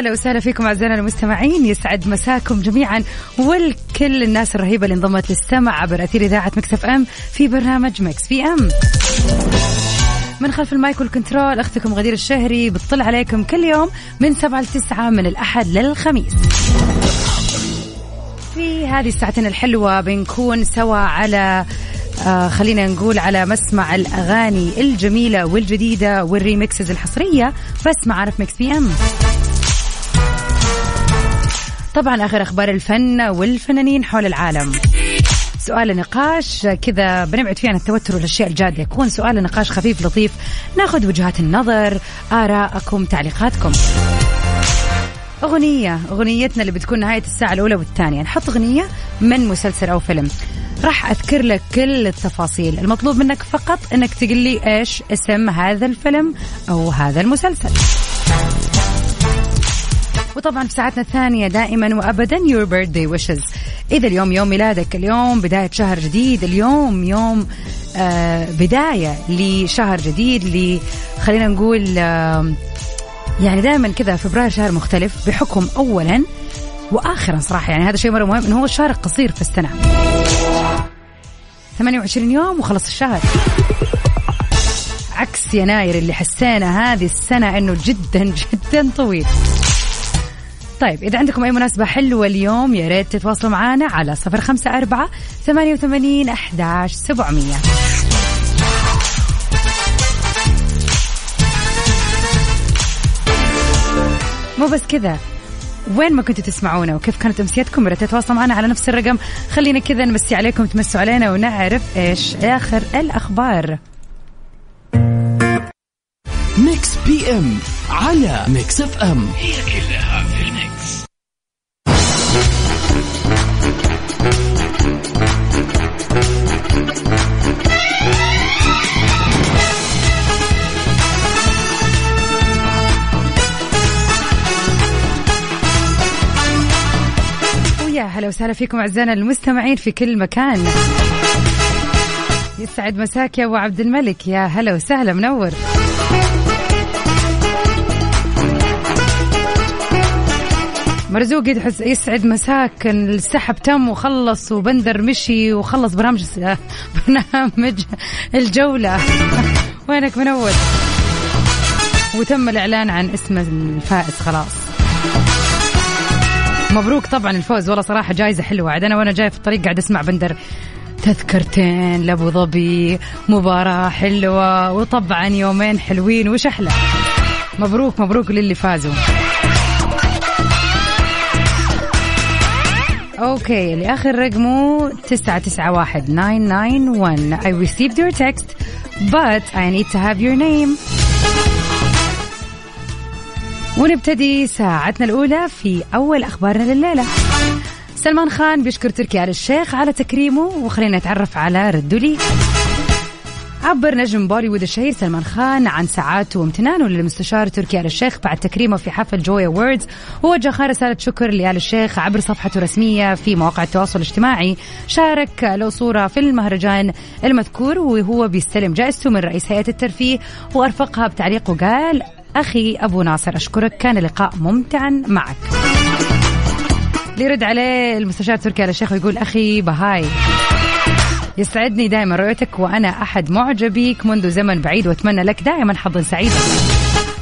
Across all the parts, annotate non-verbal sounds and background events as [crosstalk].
هلا وسهلا فيكم أعزائنا المستمعين. يسعد مساكم جميعا والكل الناس الرهيبة اللي انضمت للسمع عبر أثير إذاعة مكس إف إم في برنامج مكس بي إم. من خلف ال mic وال control أختكم غدير الشهري بتطلع عليكم كل يوم من سبعة لتسعة من الأحد للخميس. في هذه الساعتين الحلوة بنكون سوا على آه خلينا نقول على مسمع الأغاني الجميلة والجديدة وال remixes الحصرية. بس معارف مكس بي إم. طبعا آخر أخبار الفن والفنانين حول العالم. سؤال نقاش كذا بنبعد فيه عن التوتر والأشياء الجادة. يكون سؤال نقاش خفيف لطيف. ناخذ وجهات النظر ارائكم تعليقاتكم. أغنية أغنيتنا اللي بتكون نهاية الساعة الأولى والثانية. نحط أغنية من مسلسل أو فيلم. راح أذكر لك كل التفاصيل. المطلوب منك فقط أنك تقول لي إيش اسم هذا الفيلم أو هذا المسلسل. وطبعا في ساعتنا الثانية دائما وأبدا your birthday wishes. إذا اليوم يوم ميلادك اليوم بداية شهر جديد. اليوم يوم آه بداية لشهر جديد ل خلينا نقول آه يعني دائما كذا فبراير شهر مختلف. بحكم اولا واخرا صراحة يعني هذا شيء مرة مهم إنه هو الشهر القصير في السنة. 28 يوم وخلص الشهر. عكس يناير اللي حسينا هذه السنة إنه جدا جدا طويل. طيب إذا عندكم أي مناسبة حلوة اليوم يا ريت تتواصلوا معنا على صفر خمسة أربعة ثمانية وثمانين أحداش سبعمية. مو بس كذا وين ما كنتوا تسمعونا وكيف كانت أمسيتكم يا تتواصلوا معنا على نفس الرقم. خلينا كذا نمسي عليكم تمسوا علينا ونعرف إيش آخر الأخبار. ميكس بي إم على ميكس إف إم. هي كلها ويا هلا وسهلا فيكم أعزائنا المستمعين في كل مكان. يسعد مساك يا أبو عبد الملك. يا هلا وسهلا منور. مرزوق يدحس يسعد مساك. السحب تم وخلص وبندر مشي وخلص برنامج [laughs] برنامج الجولة. وينك منور؟ وتم الإعلان عن اسم الفائز خلاص. مبروك طبعا الفوز. والله صراحة جائزة حلوة. عاد أنا وأنا جاي في الطريق قاعد أسمع بندر. تذكرتين لأبو ظبي مباراة حلوة وطبعا يومين حلوين وش أحلى مبروك مبروك للي فازوا. Okay اللي اخر رقمه تسعة تسعة واحد nine nine one I received your text but I need to have your name. ونبتدي ساعتنا الأولى في أول أخبارنا لليلة. سلمان خان بيشكر تركي آل الشيخ على تكريمه وخلينا نتعرف على رده لي. عبر نجم بوليوود الشهير سلمان خان عن سعادته وامتنانه للمستشار تركي آل الشيخ بعد تكريمه في حفل جوي ووردز ووجه رسالة شكر لآل الشيخ عبر صفحته الرسمية في مواقع التواصل الاجتماعي. شارك له صورة في المهرجان المذكور وهو بيستلم جائزته من رئيس هيئة الترفيه وأرفقها بتعليق وقال أخي أبو ناصر أشكرك. كان لقاء ممتعا معك. ليرد عليه المستشار تركي آل الشيخ ويقول أخي بهاي يسعدني دائما رؤيتك وأنا أحد معجبيك منذ زمن بعيد وأتمنى لك دائما حظا سعيدا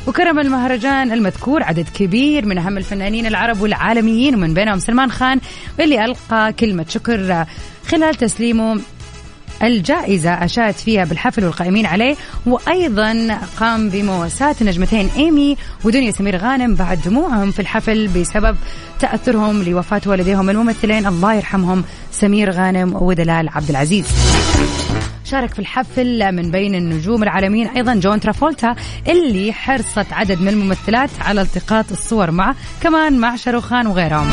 وكرم المهرجان المذكور عدد كبير من أهم الفنانين العرب والعالميين ومن بينهم سلمان خان واللي ألقى كلمة شكر خلال تسليمه الجائزة أشاد فيها بالحفل والقائمين عليه وأيضا قام بمواساة النجمتين إيمي ودنيا سمير غانم بعد دموعهم في الحفل بسبب تأثرهم لوفاة والديهم الممثلين. الله يرحمهم سمير غانم ودلال عبد العزيز. شارك في الحفل من بين النجوم العالميين أيضا جون ترافولتا اللي حرصت عدد من الممثلات على التقاط الصور معه كمان مع شاروخان وغيرهم.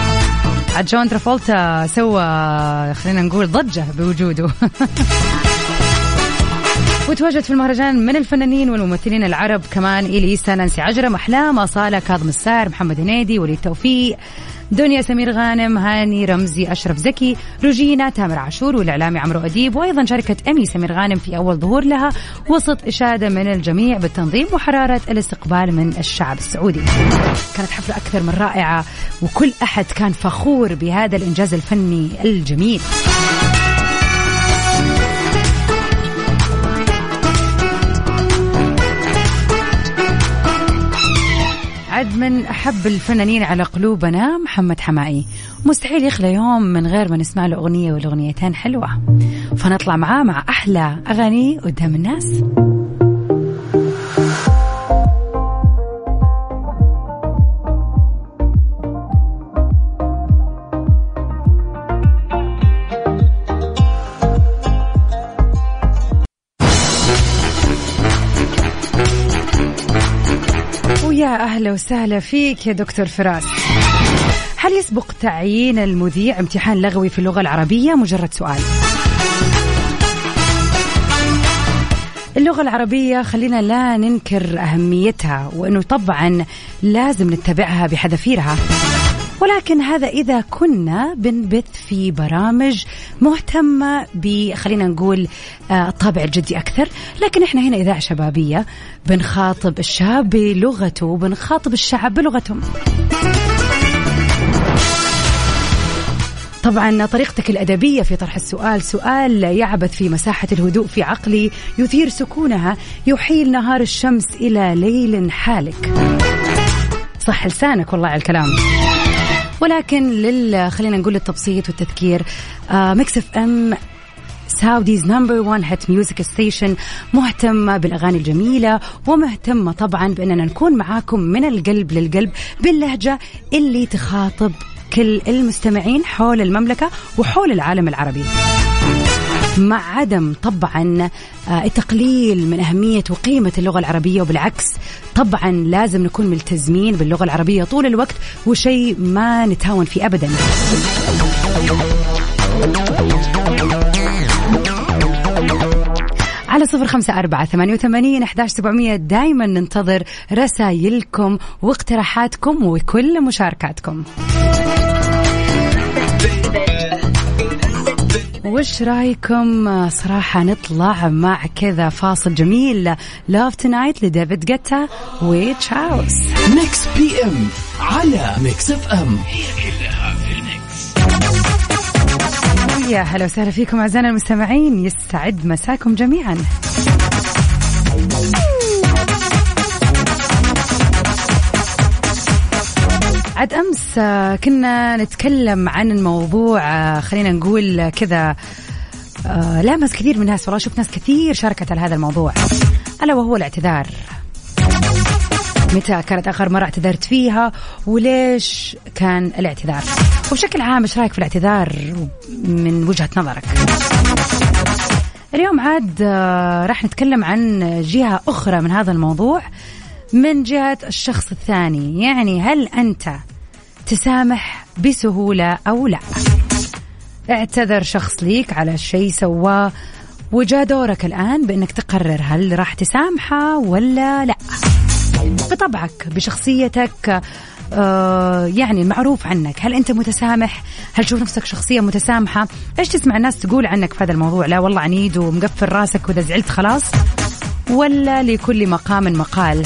عاد جون ترافولتا سوى خلينا نقول ضجة بوجوده. [laughs] وتواجد في المهرجان من الفنانين والممثلين العرب كمان إليسا نانسي عجرم أحلام أصالة كاظم السار محمد هنيدي وليد توفيق. دنيا سمير غانم هاني رمزي أشرف زكي روجينا تامر عاشور والإعلامي عمرو أديب وأيضا شاركت أمي سمير غانم في أول ظهور لها وسط إشادة من الجميع بالتنظيم وحرارة الاستقبال من الشعب السعودي. كانت حفلة أكثر من رائعة وكل أحد كان فخور بهذا الإنجاز الفني الجميل. عد من أحب الفنانين على قلوبنا محمد حمائي. مستحيل يخلى يوم من غير ما نسمع له أغنية والأغنيتين حلوة. فنطلع معاه مع أحلى أغاني قدام الناس. أهلا وسهلا فيك يا دكتور فراس. هل يسبق تعيين المذيع امتحان لغوي في اللغة العربية؟ مجرد سؤال. اللغة العربية خلينا لا ننكر أهميتها وأنه طبعا لازم نتبعها بحذافيرها. ولكن هذا إذا كنا بنبث في برامج مهتمة ب خلينا نقول آه، الطابع الجدي أكثر. لكن إحنا هنا إذاعة شبابية بنخاطب الشاب بلغته وبنخاطب الشعب بلغتهم طبعا طريقتك الأدبية في طرح السؤال سؤال يعبث في مساحة الهدوء في عقلي يثير سكونها يحيل نهار الشمس إلى ليل حالك. صح لسانك والله على الكلام. ولكن لل خلينا نقول التبسيط والتذكير ميكس اف ام Saudi's number 1 hit music station مهتمة بالأغاني الجميلة ومهتمة طبعا بأننا نكون معاكم من القلب للقلب باللهجة اللي تخاطب كل المستمعين حول المملكة وحول العالم العربي. مع عدم طبعا آه، التقليل من أهمية وقيمة اللغة العربية وبالعكس طبعا لازم نكون ملتزمين باللغة العربية طول الوقت وشيء ما نتهاون فيه أبدا. على صفر خمسة أربعة ثمانية وثمانين أحداش سبعمية دايما ننتظر رسائلكم واقتراحاتكم وكل مشاركاتكم. وش رأيكم؟ صراحة نطلع مع كذا فاصل جميل. لاف تنايت لديفيد جيتا وتشاوس Mix PM على Mix FM يا هلا وسهلا فيكم أعزائنا المستمعين. يسعد مساكم جميعا. عاد أمس آه، كنا نتكلم عن الموضوع آه، خلينا نقول كذا آه، لامس كثير من الناس والله شفت ناس كثير شاركت على هذا الموضوع. ألا وهو الاعتذار. متى كانت آخر مرة اعتذرت فيها؟ وليش كان الاعتذار؟ وبشكل عام إيش رأيك في الاعتذار من وجهة نظرك؟ اليوم عاد راح نتكلم عن جهة أخرى من هذا الموضوع. من جهة الشخص الثاني. يعني هل أنت تسامح بسهولة أو لا؟ اعتذر شخص ليك على شيء سواه وجاء دورك الآن بأنك تقرر هل راح تسامحه ولا لا. بطبعك بشخصيتك آه يعني المعروف عنك. هل أنت متسامح؟ هل تشوف نفسك شخصية متسامحة؟ إيش تسمع الناس تقول عنك في هذا الموضوع؟ لا والله عنيد ومقفل راسك وإذا زعلت خلاص. ولا لكل مقام مقال.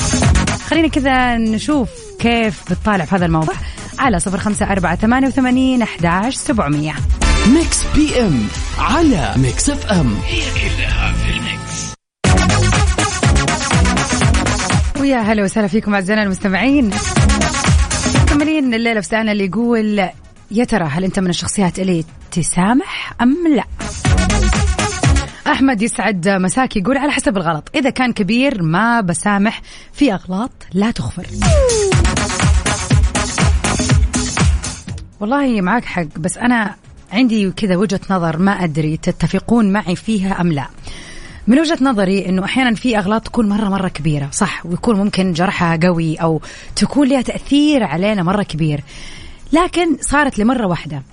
خلينا كذا نشوف كيف بتطالع في هذا الموضوع. على صفر خمسة أربعة ثمانية وثمانين أحداش سبعمية. Mix PM على Mix FM. هي كلها في ال mix ويا هلا وسهلا فيكم أعزائنا المستمعين. مكملين الليلة في اللي يقول يا ترى هل أنت من الشخصيات اللي تسامح أم لا؟ أحمد يسعد مساك يقول على حسب الغلط. إذا كان كبير ما بسامح في أغلاط لا تغفر. والله معك حق بس أنا عندي كذا وجهة نظر ما أدري تتفقون معي فيها أم لا. من وجهة نظري إنه أحيانا في أغلاط تكون مرة مرة كبيرة صح؟ ويكون ممكن جرحها قوي أو تكون لها تأثير علينا مرة كبير. لكن صارت لمره واحدة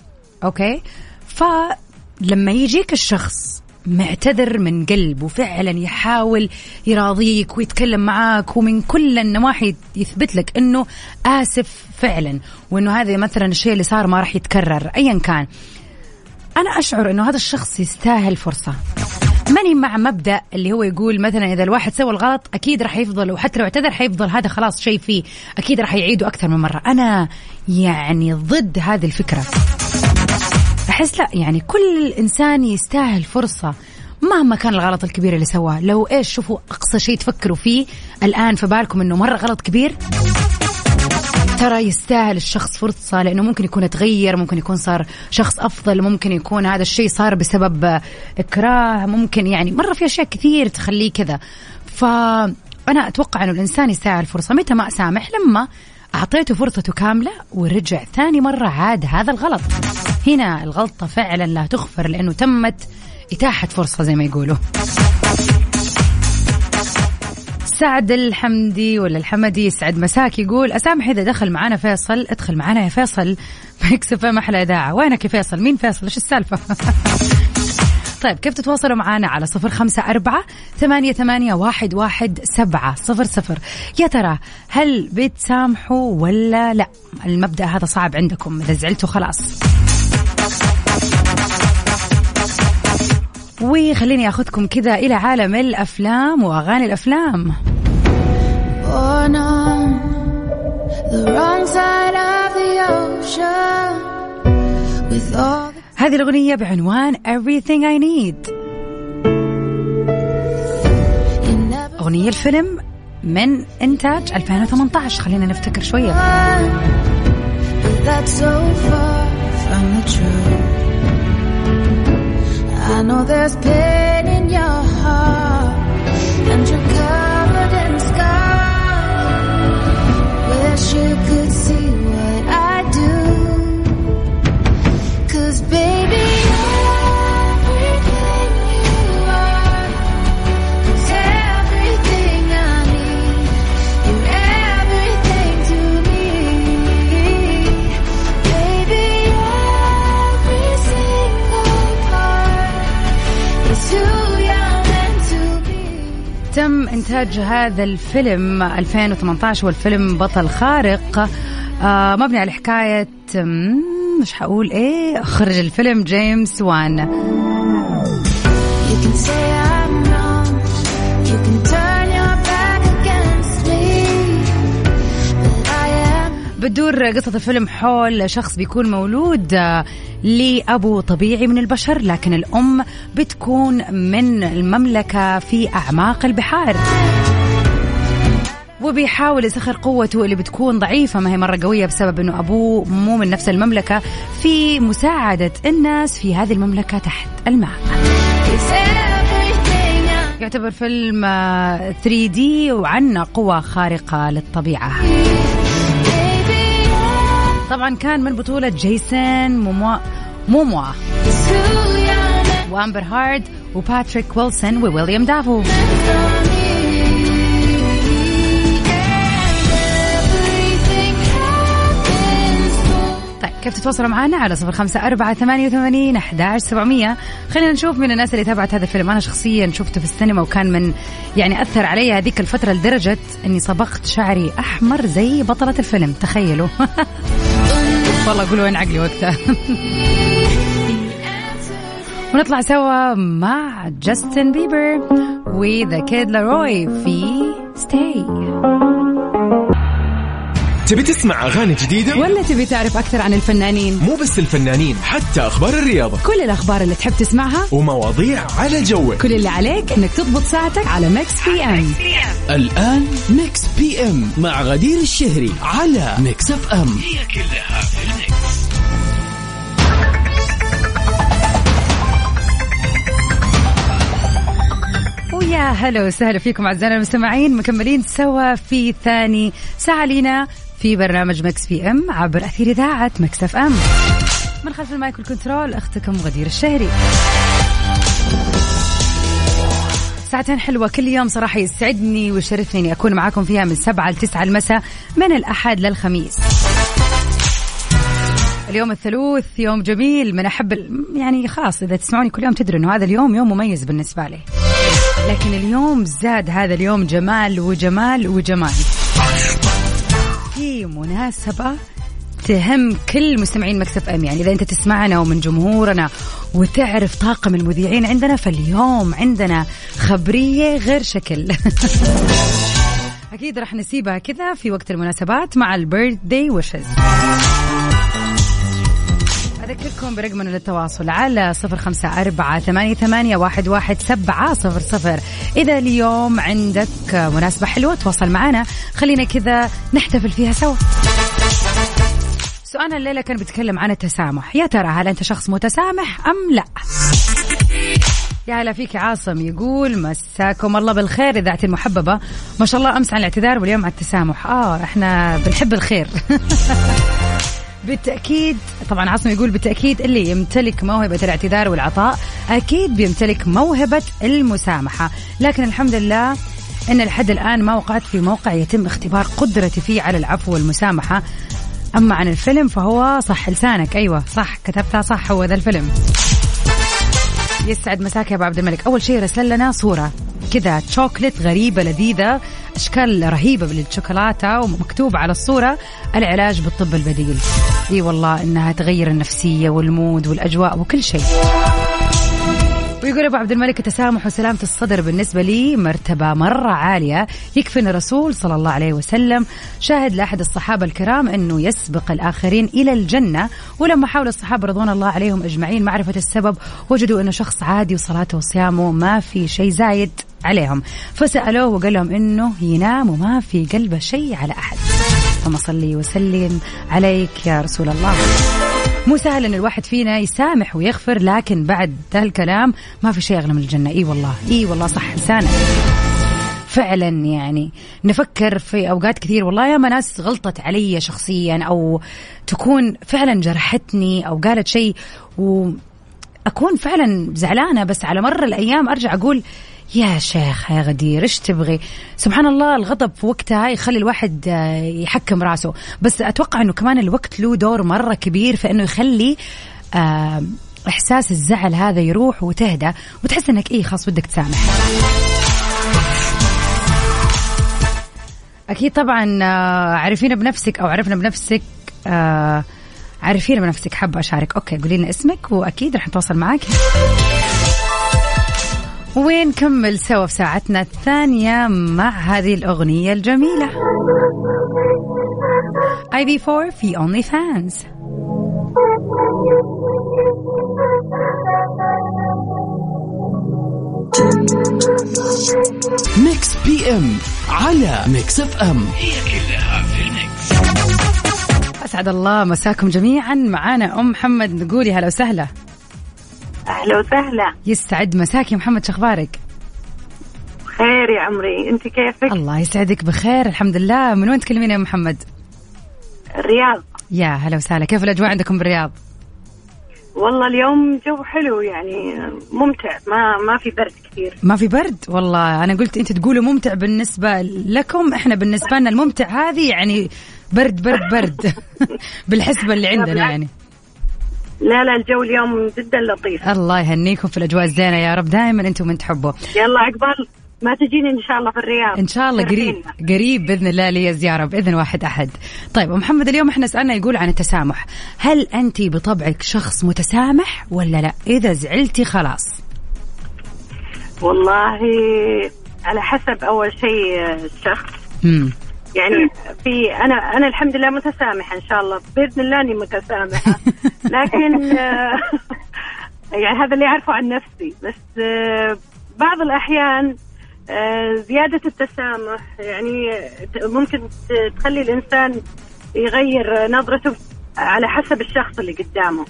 أوكي؟ فلما يجيك الشخص معتذر من قلب وفعلا يحاول يراضيك ويتكلم معاك ومن كل النواحي يثبت لك إنه آسف فعلا وإنه هذا مثلا الشيء اللي صار ما راح يتكرر. ايا كان. أنا أشعر إنه هذا الشخص يستاهل فرصة. ماني مع مبدأ اللي هو يقول مثلا إذا الواحد سوى الغلط أكيد راح يفضل وحتى لو اعتذر حيفضل هذا خلاص شيء فيه. أكيد راح يعيده أكثر من مرة. أنا يعني ضد هذه الفكرة. أحس لا يعني كل إنسان يستاهل فرصة مهما كان الغلط الكبير اللي سواه. لو إيش شوفوا أقصى شيء تفكروا فيه الآن في بالكم إنه مرة غلط كبير. ترى يستاهل الشخص فرصة لأنه ممكن يكون تغير ممكن يكون صار شخص أفضل ممكن يكون هذا الشيء صار بسبب إكراه ممكن يعني مرة في أشياء كثير تخليه كذا. فأنا أتوقع أنه الإنسان يستاهل فرصة. متى ما أسامح لما أعطيته فرصته كاملة ورجع ثاني مرة عاد هذا الغلط. هنا الغلطة فعلا لا تغفر لأنه تمت إتاحة فرصة زي ما يقولوا. سعد الحمدي ولا الحمدي يسعد مساك يقول أسامح إذا دخل معنا فيصل أدخل معنا يا فيصل. مكس [laughs] ما أحلى إذاعة. وينك يا فيصل؟ مين فيصل؟ إيش السالفة؟ [laughs] طيب كيف تتواصلوا معنا على صفر خمسة أربعة ثمانية, ثمانية واحد, واحد سبعة صفر صفر؟ يا ترى هل بتسامحوا ولا لا؟ المبدأ هذا صعب عندكم إذا زعلتوا خلاص. وخليني أخذكم كذا إلى عالم الأفلام وأغاني الأفلام. هذه الأغنية بعنوان Everything I Need. أغنية الفيلم من إنتاج 2018 خلينا نفتكر شوية. I know there's pain in your heart and you're covered in scars. Wish you could see إنتاج هذا الفيلم 2018 والفيلم بطل خارق. آه مبني على حكاية مش حقول إيه خرج الفيلم جيمس وان. بتدور قصة الفيلم حول شخص بيكون مولود آه، لأبو طبيعي من البشر لكن الأم بتكون من المملكة في أعماق البحار. وبيحاول يسخر قوته اللي بتكون ضعيفة ما هي مرة قوية بسبب أنه أبوه مو من نفس المملكة في مساعدة الناس في هذه المملكة تحت الماء. يعتبر فيلم 3D آه، وعنا قوة خارقة للطبيعة. طبعا كان من بطولة جيسون موموا موموا وأمبر هارد وباتريك ويلسون وويليام دافو. طيب كيف تتواصلوا معنا على صفر خمسة أربعة ثمانية وثمانين أحداش سبعمية؟ خلينا نشوف من الناس اللي تابعت هذا الفيلم. أنا شخصيا شفته في السينما وكان من يعني أثر علي هذيك الفترة لدرجة أني صبغت شعري أحمر زي بطلة الفيلم. تخيلوا. [laughs] والله قولوا وين عقلي وقتها. [laughs] ونطلع سوا مع جاستن بيبر و The Kid LAROI في Stay تبي تسمع أغاني جديدة؟ ولا تبي تعرف أكثر عن الفنانين؟ مو بس الفنانين حتى أخبار الرياضة كل الأخبار اللي تحب تسمعها ومواضيع على جوك كل اللي عليك إنك تضبط ساعتك على Mix PM الآن Mix PM مع غدير الشهري على Mix FM هي كلها في ال mix. ويا هلا وسهلا فيكم أعزائنا المستمعين مكملين سوا في ثاني ساعة لينا في برنامج Mix PM عبر أثير إذاعة Mix FM. من خلف ال mic وال control أختكم غدير الشهري. ساعتين حلوة كل يوم صراحة يسعدني ويشرفني إني أكون معاكم فيها من سبعة لتسعة المساء من الأحد للخميس. اليوم الثلوث يوم جميل من ال- يعني خلاص إذا تسمعوني كل يوم تدري إنه هذا اليوم يوم مميز بالنسبة لي. لكن اليوم زاد هذا اليوم جمال وجمال وجمال. في مناسبة تهم كل مستمعين Mix FM. يعني إذا أنت تسمعنا ومن جمهورنا وتعرف طاقم المذيعين عندنا فاليوم عندنا خبرية غير شكل. [laughs] أكيد راح نسيبها كذا في وقت المناسبات مع ال birthday wishes. أذكركم برقمنا للتواصل على صفر خمسة أربعة ثمانية, ثمانية واحد, واحد سبعة صفر صفر. إذا اليوم عندك مناسبة حلوة تواصل معنا. خلينا كذا نحتفل فيها سوا. سؤالنا الليلة كان بيتكلم عن التسامح. يا ترى هل أنت شخص متسامح أم لا؟ يا هلا فيك عاصم. يقول مساكم الله بالخير اذاعتي المحببة. ما شاء الله أمس عن الاعتذار واليوم على التسامح. آه إحنا بنحب الخير. [laughs] بالتأكيد طبعا عاصم يقول بالتأكيد اللي يمتلك موهبة الاعتذار والعطاء أكيد بيمتلك موهبة المسامحة. لكن الحمد لله أن لحد الآن ما وقعت في موقع يتم اختبار قدرتي فيه على العفو والمسامحة. أما عن الفيلم فهو صح لسانك. أيوة صح كتبتها صح هو ذا الفيلم. يسعد مساك يا أبو عبد الملك. أول شيء رسل لنا صورة. كذا شوكلت غريبة لذيذة أشكال رهيبة بالشوكولاتة ومكتوب على الصورة العلاج بالطب البديل. إي والله إنها تغير النفسية والمود والأجواء وكل شيء. ويقول أبو عبد الملك التسامح وسلامه الصدر بالنسبة لي. مرتبة مرة عالية. يكفي أن الرسول صلى الله عليه وسلم شاهد لأحد الصحابة الكرام أنه يسبق الآخرين إلى الجنة. ولما حاول الصحابة رضوان الله عليهم أجمعين معرفة السبب وجدوا أنه شخص عادي وصلاته وصيامه ما في شيء زايد عليهم. فسألوه وقال لهم إنه ينام وما في قلبه شيء على أحد. اللهم صلي وسلم عليك يا رسول الله. مو سهل إن الواحد فينا يسامح ويغفر لكن بعد ذا الكلام ما في شيء اغلى من الجنة. إي والله إي والله صح لسانك فعلا يعني نفكر في أوقات كثير. والله ياما ناس غلطت علي شخصيا أو تكون فعلا جرحتني أو قالت شيء و أكون فعلا زعلانة. بس على مر الأيام أرجع أقول يا شيخ يا غدير إيش تبغي؟ سبحان الله الغضب في وقتها يخلي الواحد آه، يحكم راسه. بس أتوقع إنه كمان الوقت له دور مرة كبير في إنه يخلي آه، إحساس الزعل هذا يروح وتهدى وتحس إنك إيه خلاص بدك تسامح. أكيد طبعا آه، عرفينا بنفسك أو عرفنا بنفسك عرفينا بنفسك حابة أشارك. okay قولي لنا اسمك وأكيد رح نتواصل معك ونكمل سوا في ساعتنا الثانية مع هذه الأغنية الجميلة. اي بي 4 في Only Fanz Mix PM على Mix FM هي كلها في ال mix أسعد الله مساكم جميعا. معانا أم محمد. نقول يا هلا وسهلا. أهلا وسهلا. يسعد مساك يا أم محمد شخبارك خير يا عمري. أنت كيفك؟ الله يسعدك بخير الحمد لله. من وين تكلمين يا أم محمد؟ الرياض. يا هلا وسهلا. كيف الأجواء عندكم بالرياض؟ والله اليوم جو حلو يعني ممتع. ما ما في برد كثير. ما في برد؟ والله أنا قلت أنت تقولوا ممتع بالنسبة لكم إحنا بالنسبة لنا الممتع هذه يعني برد برد برد. [laughs] بالحسبة اللي عندنا يعني. لا لا الجو اليوم جدا لطيف الله يهنيكم في الأجواء الزينة يا رب دائما أنتم من تحبوا يلا عقبال ما تجيني إن شاء الله في الرياض إن شاء الله قريب. قريب بإذن الله لي زيارة بإذن واحد أحد. طيب محمد اليوم إحنا سألنا يقول عن التسامح، هل انت بطبعك شخص متسامح ولا لا؟ إذا زعلتي خلاص. والله على حسب أول شيء الشخص امم يعني في أنا أنا الحمد لله متسامحة إن شاء الله. بإذن الله إني متسامحة. لكن آه، يعني هذا اللي أعرفه عن نفسي. بس آه، بعض الأحيان آه، زيادة التسامح يعني ممكن تخلي الإنسان يغير نظرته على حسب الشخص اللي قدامه.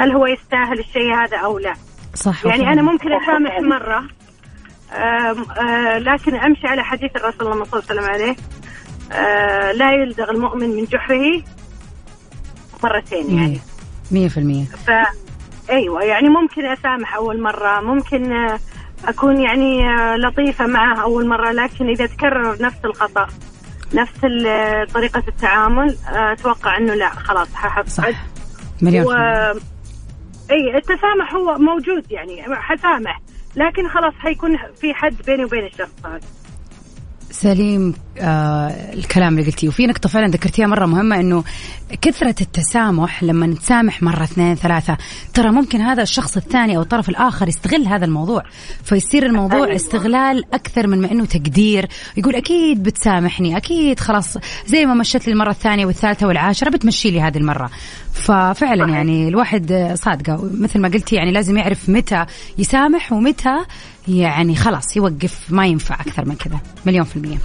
هل هو يستاهل الشيء هذا أو لا؟ صح يعني أنا ممكن أسامح مرة آم، آه، لكن أمشي على حديث الرسول صلى الله عليه وسلم عليه. آه، لا يلدغ المؤمن من جحره مرتين يعني. مية في المية. ف أيوه يعني ممكن أسامح أول مرة ممكن أكون يعني لطيفة معه أول مرة لكن إذا تكرر نفس الخطأ نفس طريقة التعامل آه، أتوقع إنه لا خلاص ححط. صح. مليون و... أي التسامح هو موجود يعني حسامح لكن خلاص حيكون في حد بيني وبين الشخص هذا. سليم آه الكلام اللي قلتيه. وفي نقطة فعلا ذكرتيها مرة مهمة إنه كثرة التسامح لما نتسامح مرة اثنين ثلاثة ترى ممكن هذا الشخص الثاني أو الطرف الآخر يستغل هذا الموضوع. فيصير الموضوع أيوة. استغلال أكثر من ما إنه تقدير. يقول أكيد بتسامحني أكيد خلاص زي ما مشت لي المرة الثانية والثالثة والعاشرة بتمشي لي هذه المرة. ففعلا. يعني الواحد آه، صادقة. مثل ما قلتي يعني لازم يعرف متى يسامح ومتى يعني خلاص يوقف ما ينفع أكثر من كذا مليون في المية.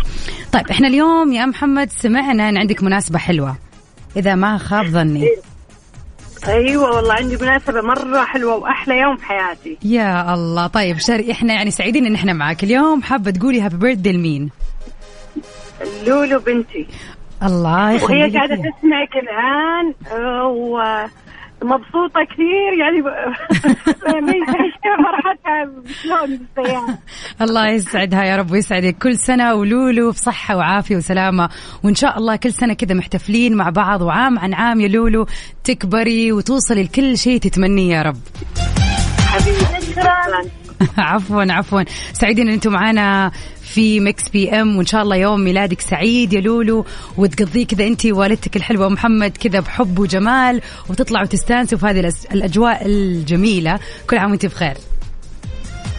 طيب إحنا اليوم يا محمد سمعنا أن عندك مناسبة حلوة إذا ما خاب ظني. أيوه والله عندي مناسبة مرة حلوة وأحلى يوم في حياتي. يا الله طيب شر إحنا يعني سعيدين إن إحنا معك اليوم حابة تقولي هابي بيرثدي لمين؟ لولو بنتي. الله يخليك وهي قاعدة. تسمعك الآن. آه، ومبسوطه كثير يعني [laughs] فرحتها شلون بالسيارة. الله يسعدها يا رب ويسعدك. كل سنة ولولو في صحة وعافية وسلامة. وإن شاء الله كل سنة كذا محتفلين مع بعض وعام عن عام يا لولو. تكبري وتوصلي لكل شيء تتمنيه يا رب. حبيبي [laughs] عفوا عفوا. سعيدين إن أنتم معانا في Mix PM وإن شاء الله يوم ميلادك سعيد يا لولو. وتقضيه كذا انت ووالدتك الحلوة أم محمد كذا بحب وجمال. وتطلعوا تستانسوا في هذه الأجواء الجميلة. كل عام وانت بخير.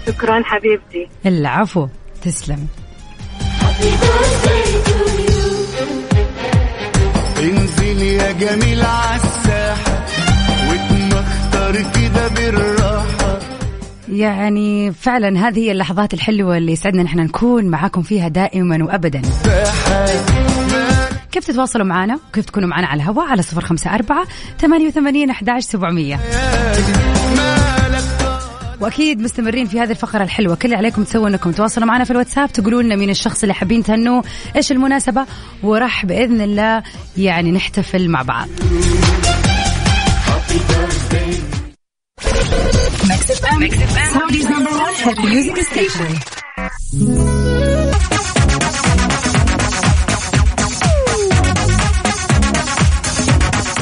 شكرا حبيبتي. العفو. تسلم. انزل يا جميل عالساحة واتمختر كده بالراحة. يعني فعلا هذه هي اللحظات الحلوة اللي يسعدنا نحن نكون معاكم فيها دائما وابدا. كيف تتواصلوا معنا؟ وكيف تكونوا معنا على الهواء؟ على صفر خمسة أربعة ثمانية وثمانين أحداش سبعمية. وأكيد مستمرين في هذه الفقرة الحلوة. كل اللي عليكم تسووا إنكم تواصلوا معنا في الواتساب تقولوا لنا مين الشخص اللي حابين تهنوه إيش المناسبة وراح بإذن الله يعني نحتفل مع بعض.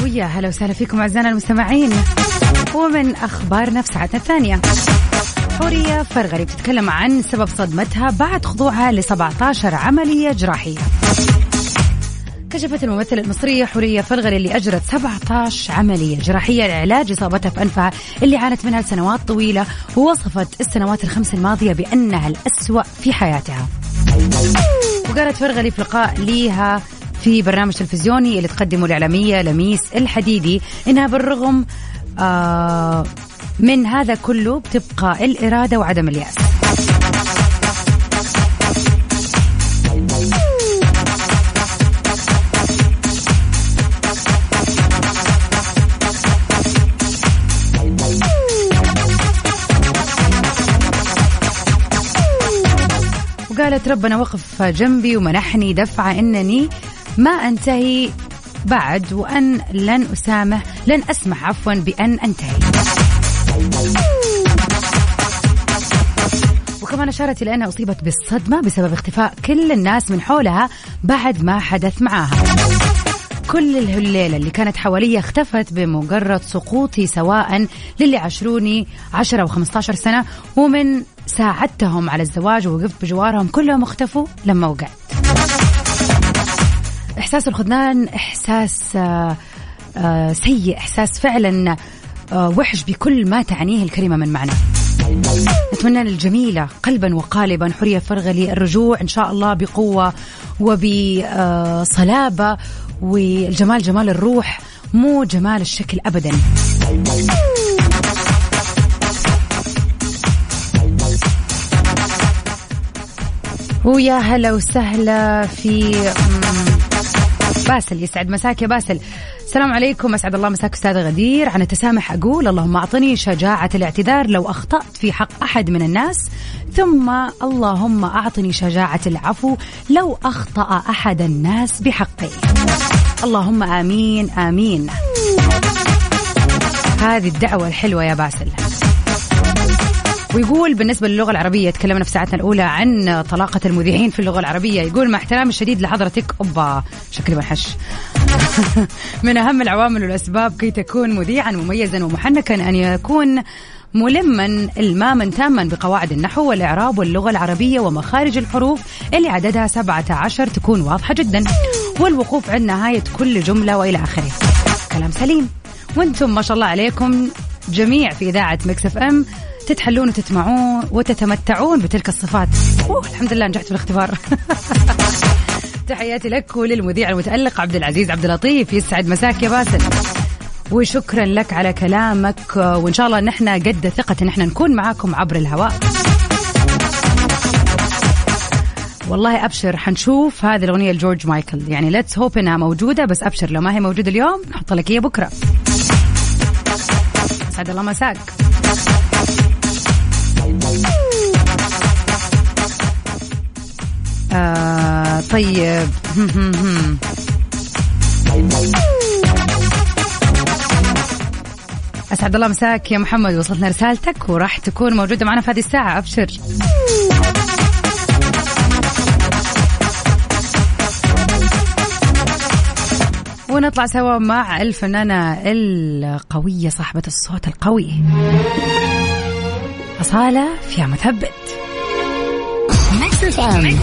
ويا هلا وسهلا فيكم أعزائنا المستمعين. ومن أخبارنا في ساعتنا الثانية حورية فرغلي بتتكلم عن سبب صدمتها بعد خضوعها ل 17 عملية جراحية. كشفت الممثلة المصرية حورية فرغلي اللي أجرت 17 عملية جراحية لعلاج إصابتها في أنفها اللي عانت منها لسنوات طويلة ووصفت السنوات الخمس الماضية بأنها الأسوأ في حياتها. وقالت فرغلي في لقاء ليها في برنامج تلفزيوني اللي تقدمه الإعلامية لميس الحديدي إنها بالرغم آه من هذا كله بتبقى الإرادة وعدم اليأس. وقالت ربنا وقف جنبي ومنحني دفعة إنني ما أنتهي بعد وأن لن أسامح لن أسمح عفوا بأن أنتهي. وكمان أشارت إلى أنها أصيبت بالصدمة بسبب اختفاء كل الناس من حولها بعد ما حدث معاها. كل الليلة اللي كانت حواليا اختفت بمجرد سقوطي سواء للي عاشروني 10 أو 15 سنة ومن ساعدتهم على الزواج ووقفت بجوارهم كلهم اختفوا لما وقعت. إحساس الخذلان إحساس آه، آه، سيء إحساس فعلا آه، وحش بكل ما تعنيه الكلمة من معنى. نتمنى للجميلة قلبا وقالبا حرية فرغلي الرجوع إن شاء الله بقوة وبصلابة والجمال جمال الروح مو جمال الشكل أبدا. ويا هلا وسهلا في باسل يسعد. مساك يا باسل. السلام عليكم. أسعد الله مساك أستاذ غدير. عن التسامح أقول اللهم أعطني شجاعة الاعتذار لو أخطأت في حق أحد من الناس ثم اللهم أعطني شجاعة العفو لو أخطأ أحد الناس بحقي. اللهم آمين آمين. هذه الدعوة الحلوة يا باسل. ويقول بالنسبة للغة العربية تكلمنا في ساعتنا الأولى عن طلاقة المذيعين في اللغة العربية. يقول مع احترامي الشديد لحضرتك أوبا. شكلي بنحش [laughs] من أهم العوامل والأسباب كي تكون مذيعا مميزا ومحنكا أن يكون ملما الماما تاما بقواعد النحو والإعراب واللغة العربية ومخارج الحروف اللي عددها 17 تكون واضحة جدا. والوقوف عند نهاية كل جملة وإلى آخره. كلام سليم. وأنتم ما شاء الله عليكم جميع في إذاعة Mix FM. تتحلون وتتمعون وتتمتعون بتلك الصفات. أوه الحمد لله نجحت في الاختبار [laughs] تحياتي لك وللمذيع المتألق عبد العزيز عبد اللطيف. يسعد مساك يا باسل. وشكرا لك على كلامك. وإن شاء الله نحن قد الثقة ان إحنا نكون معاكم عبر الهواء. والله أبشر حنشوف هذه الأغنية لجورج مايكل. يعني let's hope إنها موجودة بس أبشر لو ما هي موجودة اليوم نحط لك هي بكرة. سعد الله مساك. آه طيب. [laughs] أسعد الله مساك يا محمد وصلتنا رسالتك وراح تكون موجودة معنا في هذه الساعة. أبشر. ونطلع سوا مع الفنانة القوية صاحبة الصوت القوي. أصالة في مثبت Mix FM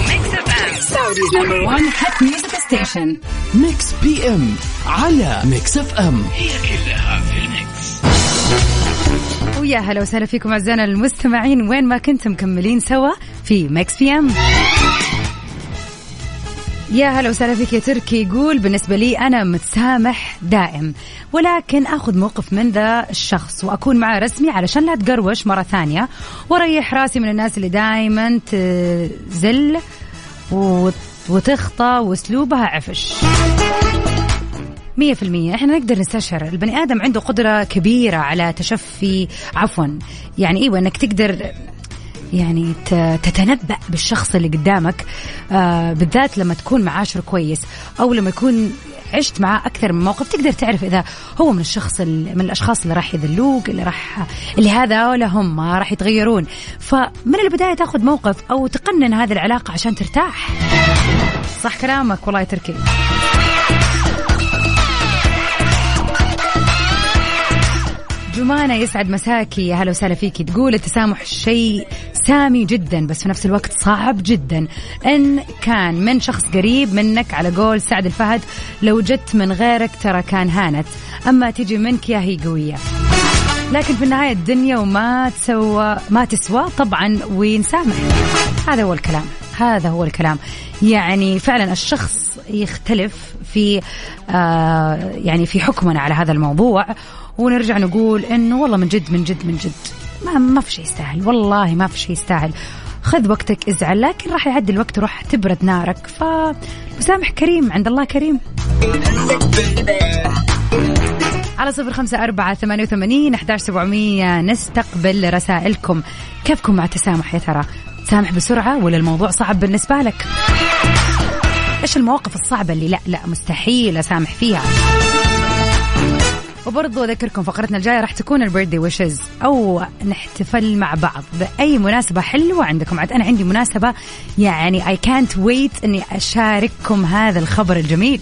Saudi's number one hit music station. ميكس بي M على Mix FM ويا هلا وسهلا فيكم أعزائنا المستمعين. وين ما كنتم مكملين سوا في Mix PM يا هلا وسهلا فيك يا تركي. يقول بالنسبة لي أنا متسامح دائم ولكن أخذ موقف من ذا الشخص وأكون معه رسمي علشان لا تقروش مرة ثانية. وأريح راسي من الناس اللي دائما تزل وت- وتخطى وأسلوبها عفش. مية في المية. إحنا نقدر نستشعر البني آدم عنده قدرة كبيرة على تشفي عفوا. يعني إيوه إنك تقدر يعني تتنبأ بالشخص اللي قدامك آه بالذات لما تكون معاشر كويس أو لما يكون عشت معاه أكثر من موقف. تقدر تعرف إذا هو من الشخص ال- من الأشخاص اللي راح يذلوك اللي راح اللي هذا ولا هم راح يتغيرون. فمن البداية تأخذ موقف أو تقنن هذه العلاقة عشان ترتاح. صح كلامك والله يا تركي جمانة يسعد مساكي. هلا وسهلا فيكي تقول التسامح شيء سامي جدا بس في نفس الوقت صعب جدا. إن كان من شخص قريب منك على قول سعد الفهد لو جت من غيرك ترى كان هانت. أما تجي منك يا هي قوية. لكن في النهاية الدنيا وما تسوى ما تسوى طبعا ونسامح هذا هو الكلام. هذا هو الكلام. يعني فعلا الشخص يختلف في آه يعني في حكمنا على هذا الموضوع. ونرجع نقول إنه والله من جد من جد من جد. ما ما في شيء يستاهل. والله ما في شيء يستاهل. خذ وقتك ازعل لكن راح يعدي الوقت وراح تبرد نارك. فمسامح كريم عند الله كريم. على صفر خمسة أربعة ثمانية وثمانين أحداش سبعمية. نستقبل رسائلكم. كيفكم مع التسامح يا ترى؟ تسامح بسرعة ولا الموضوع صعب بالنسبة لك؟ إيش المواقف الصعبة اللي لا لا مستحيل أسامح فيها؟ وبرضو أذكركم فقرتنا الجاية راح تكون البيرثدي ويشز أو نحتفل مع بعض بأي مناسبة حلوة عندكم. عاد أنا عندي مناسبة يعني I can't wait أني أشارككم هذا الخبر الجميل.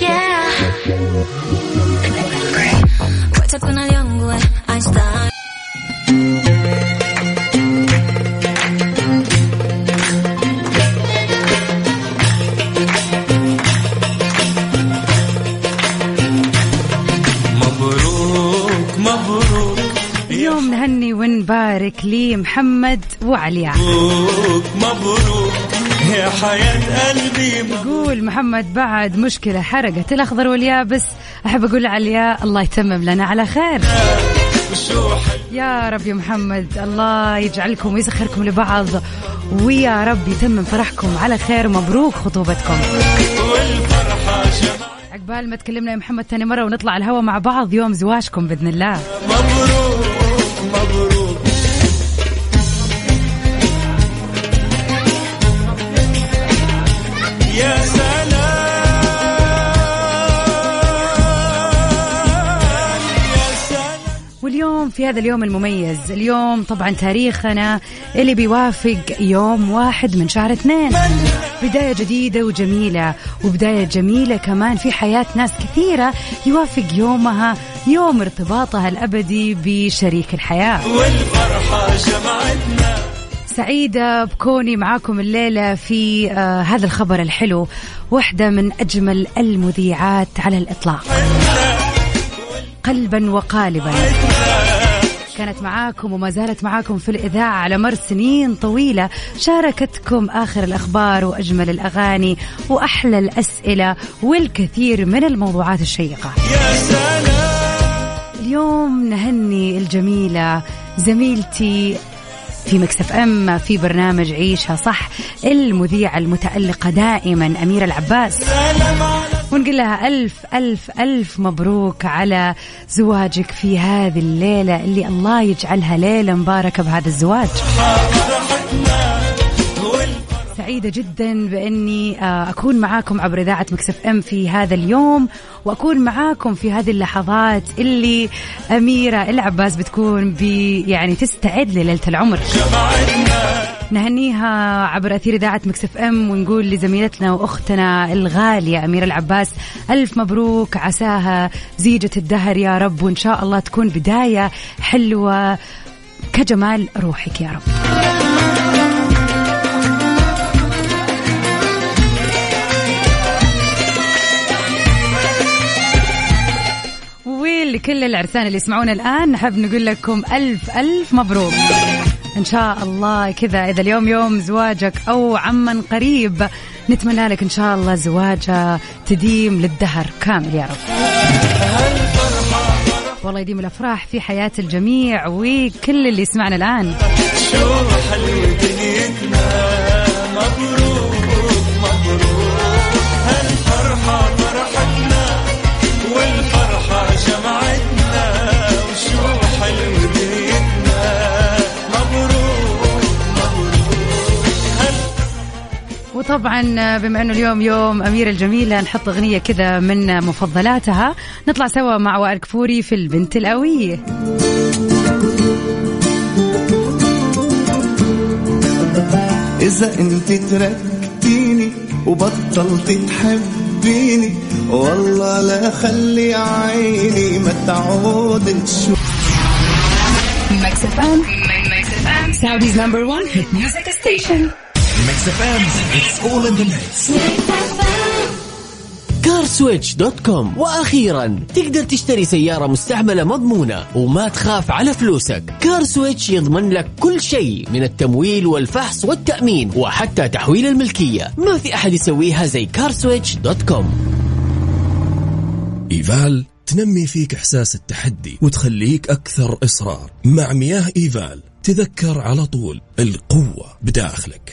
Yeah. ونبارك لمحمد وعليا مبروك مبروك يا حياة قلبي. يقول محمد بعد مشكلة حرقت الأخضر واليابس. أحب أقول لعليا الله يتمم لنا على خير. يا رب يا محمد الله يجعلكم ويسخركم لبعض. ويا رب يتمم فرحكم على خير ومبروك خطوبتكم. عقبال ما تكلمنا يا محمد ثاني مرة ونطلع الهوا مع بعض يوم زواجكم بإذن الله. مبروك. مبروك. يا سلام. في هذا اليوم المميز. اليوم طبعا تاريخنا اللي بيوافق يوم واحد من شهر اثنين. بداية جديدة وجميلة وبداية جميلة كمان في حياة ناس كثيرة يوافق يومها يوم ارتباطها الأبدي بشريك الحياة. والفرحة جمعتنا سعيدة بكوني معاكم الليلة في آه هذا الخبر الحلو واحدة من أجمل المذيعات على الإطلاق. قلبا وقالبا. كانت معاكم وما زالت معاكم في الإذاعة على مر سنين طويلة. شاركتكم آخر الأخبار وأجمل الأغاني وأحلى الأسئلة والكثير من الموضوعات الشيقة. يا سلام اليوم نهني الجميلة زميلتي في Mix FM في برنامج عيشها صح المذيعة المتألقة دائما أميرة العباس. سلام ونقول لها ألف ألف ألف مبروك على زواجك في هذه الليلة اللي الله يجعلها ليلة مباركة بهذا الزواج. سعيدة جدا بأني آه، أكون معاكم عبر إذاعة Mix FM في هذا اليوم وأكون معاكم في هذه اللحظات اللي أميرة العباس بتكون بي يعني تستعد لليلة العمر. نهنيها عبر أثير إذاعة مكسف أم ونقول لزميلتنا وأختنا الغالية أميرة العباس ألف مبروك عساها زيجة الدهر يا رب وإن شاء الله تكون بداية حلوة كجمال روحك يا رب. ولكل العرسان اللي يسمعونا الآن نحب نقول لكم ألف ألف مبروك. إن شاء الله كذا. إذا اليوم يوم زواجك أو عمن قريب نتمنى لك إن شاء الله زواجة تديم للدهر كامل يا رب. والله يديم الأفراح في حياة الجميع وكل اللي يسمعنا الآن. وطبعا بما إنه اليوم يوم اميره الجميله نحط أغنية كذا من مفضلاتها نطلع سوا مع وائل كفوري في البنت القويه إذا أنت تركتيني وبطلت تحبيني والله لا خلي عيني ما تعود تشوف Mix FM. Mix FM. Saudi's number one hit music station. CarSwitch dot com وأخيرا تقدر تشتري سيارة مستعملة مضمونة وما تخاف على فلوسك. CarSwitch يضمن لك كل شيء من التمويل والفحص والتأمين وحتى تحويل الملكية. ما في أحد يسويها زي CarSwitch dot com إيفال تنمي فيك إحساس التحدي وتخليك أكثر إصرار. مع مياه إيفال تذكر على طول القوة بداخلك.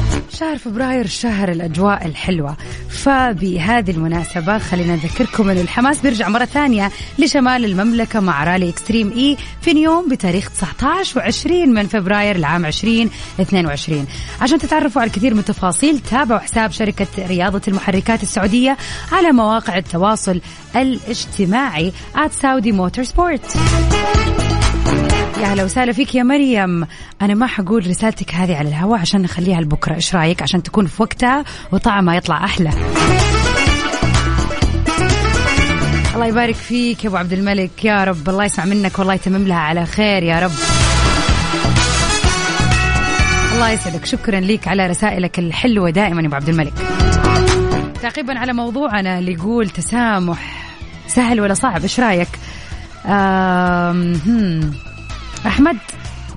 شهر فبراير شهر الأجواء الحلوة. فبهذه المناسبة خلينا نذكركم أن الحماس بيرجع مرة ثانية لشمال المملكة مع رالي Extreme E في نيوم بتاريخ 19 و20 من فبراير العام 2022 عشان تتعرفوا على الكثير من التفاصيل تابعوا حساب شركة رياضة المحركات السعودية على مواقع التواصل الاجتماعي at Saudi Motorsport يا هلا وسهلا فيك يا مريم. أنا ما حقول رسالتك هذه على الهواء عشان نخليها لبكرة. إيش رأيك؟ عشان تكون في وقتها وطعمها يطلع أحلى. الله يبارك فيك يا أبو عبد الملك. يا رب الله يسمع منك والله يتمم لها على خير يا رب. الله يسعدك. شكرا لك على رسائلك الحلوة دائما يا أبو عبد الملك. تعقيبا على موضوعنا اللي يقول تسامح سهل ولا صعب؟ إيش رأيك؟ آم، هم. أحمد.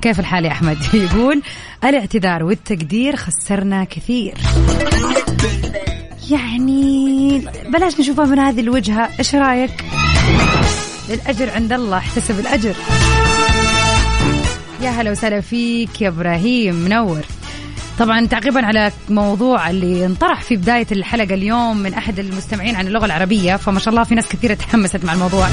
كيف الحال يا أحمد؟ [laughs] يقول الاعتذار والتقدير خسرنا كثير. يعني بلاش نشوفها من هذه الوجهة. إيش رأيك؟ الأجر عند الله احتسب الأجر. يا هلا وسهلا فيك يا إبراهيم منور. طبعا تعقيبا على موضوع اللي انطرح في بداية الحلقة اليوم من أحد المستمعين عن اللغة العربية فما شاء الله في ناس كثيرة تحمست مع الموضوع.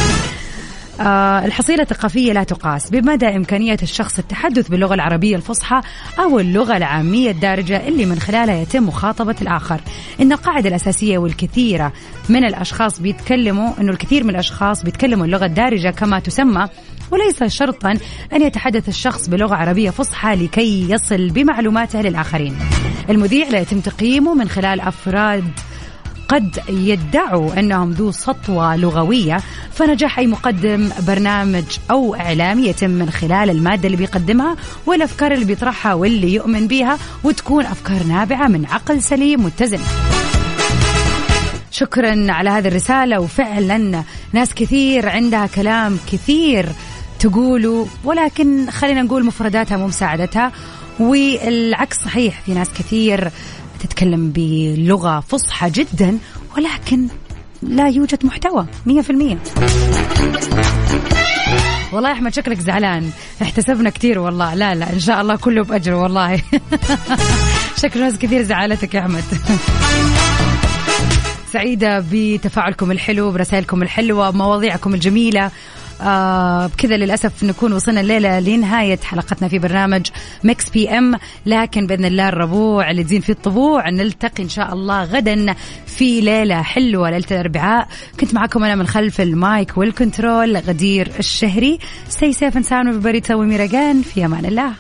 الحصيلة الثقافية لا تقاس بمدى إمكانية الشخص التحدث باللغة العربية الفصحى أو اللغة العامية الدارجة اللي من خلالها يتم مخاطبة الآخر. إن القاعدة الأساسية والكثيرة من الأشخاص بيتكلموا إنه الكثير من الأشخاص بيتكلموا اللغة الدارجة كما تسمى وليس شرطا أن يتحدث الشخص بلغة عربية فصحى لكي يصل بمعلوماته للآخرين. المذيع لا يتم تقييمه من خلال أفراد قد يدعوا أنهم ذو سطوة لغوية فنجاح أي مقدم برنامج أو اعلامي يتم من خلال المادة اللي بيقدمها والأفكار اللي بيطرحها واللي يؤمن بها وتكون أفكار نابعة من عقل سليم متزن. شكرا على هذه الرسالة وفعلا ناس كثير عندها كلام كثير تقوله ولكن خلينا نقول مفرداتها مو مساعدتها والعكس صحيح في ناس كثير تتكلم بلغة فصحى جدا ولكن لا يوجد محتوى مية في المية. والله يا أحمد شكلك زعلان. احتسبنا كثير والله. لا لا إن شاء الله كله بأجر والله. [laughs] شكل ناس كثير زعلتك يا أحمد. سعيدة بتفاعلكم الحلو برسائلكم الحلوة بمواضيعكم الجميلة. آه بكذا للأسف نكون وصلنا الليلة لنهاية حلقتنا في برنامج Mix PM. لكن بإذن الله الربوع اللي تزين فيه الطبوع نلتقي إن شاء الله غدا في ليلة حلوة ليلة الأربعاء. كنت معكم أنا من خلف ال mic وال control غدير الشهري. Sound everybody. تسوي ميرقان في أمان الله.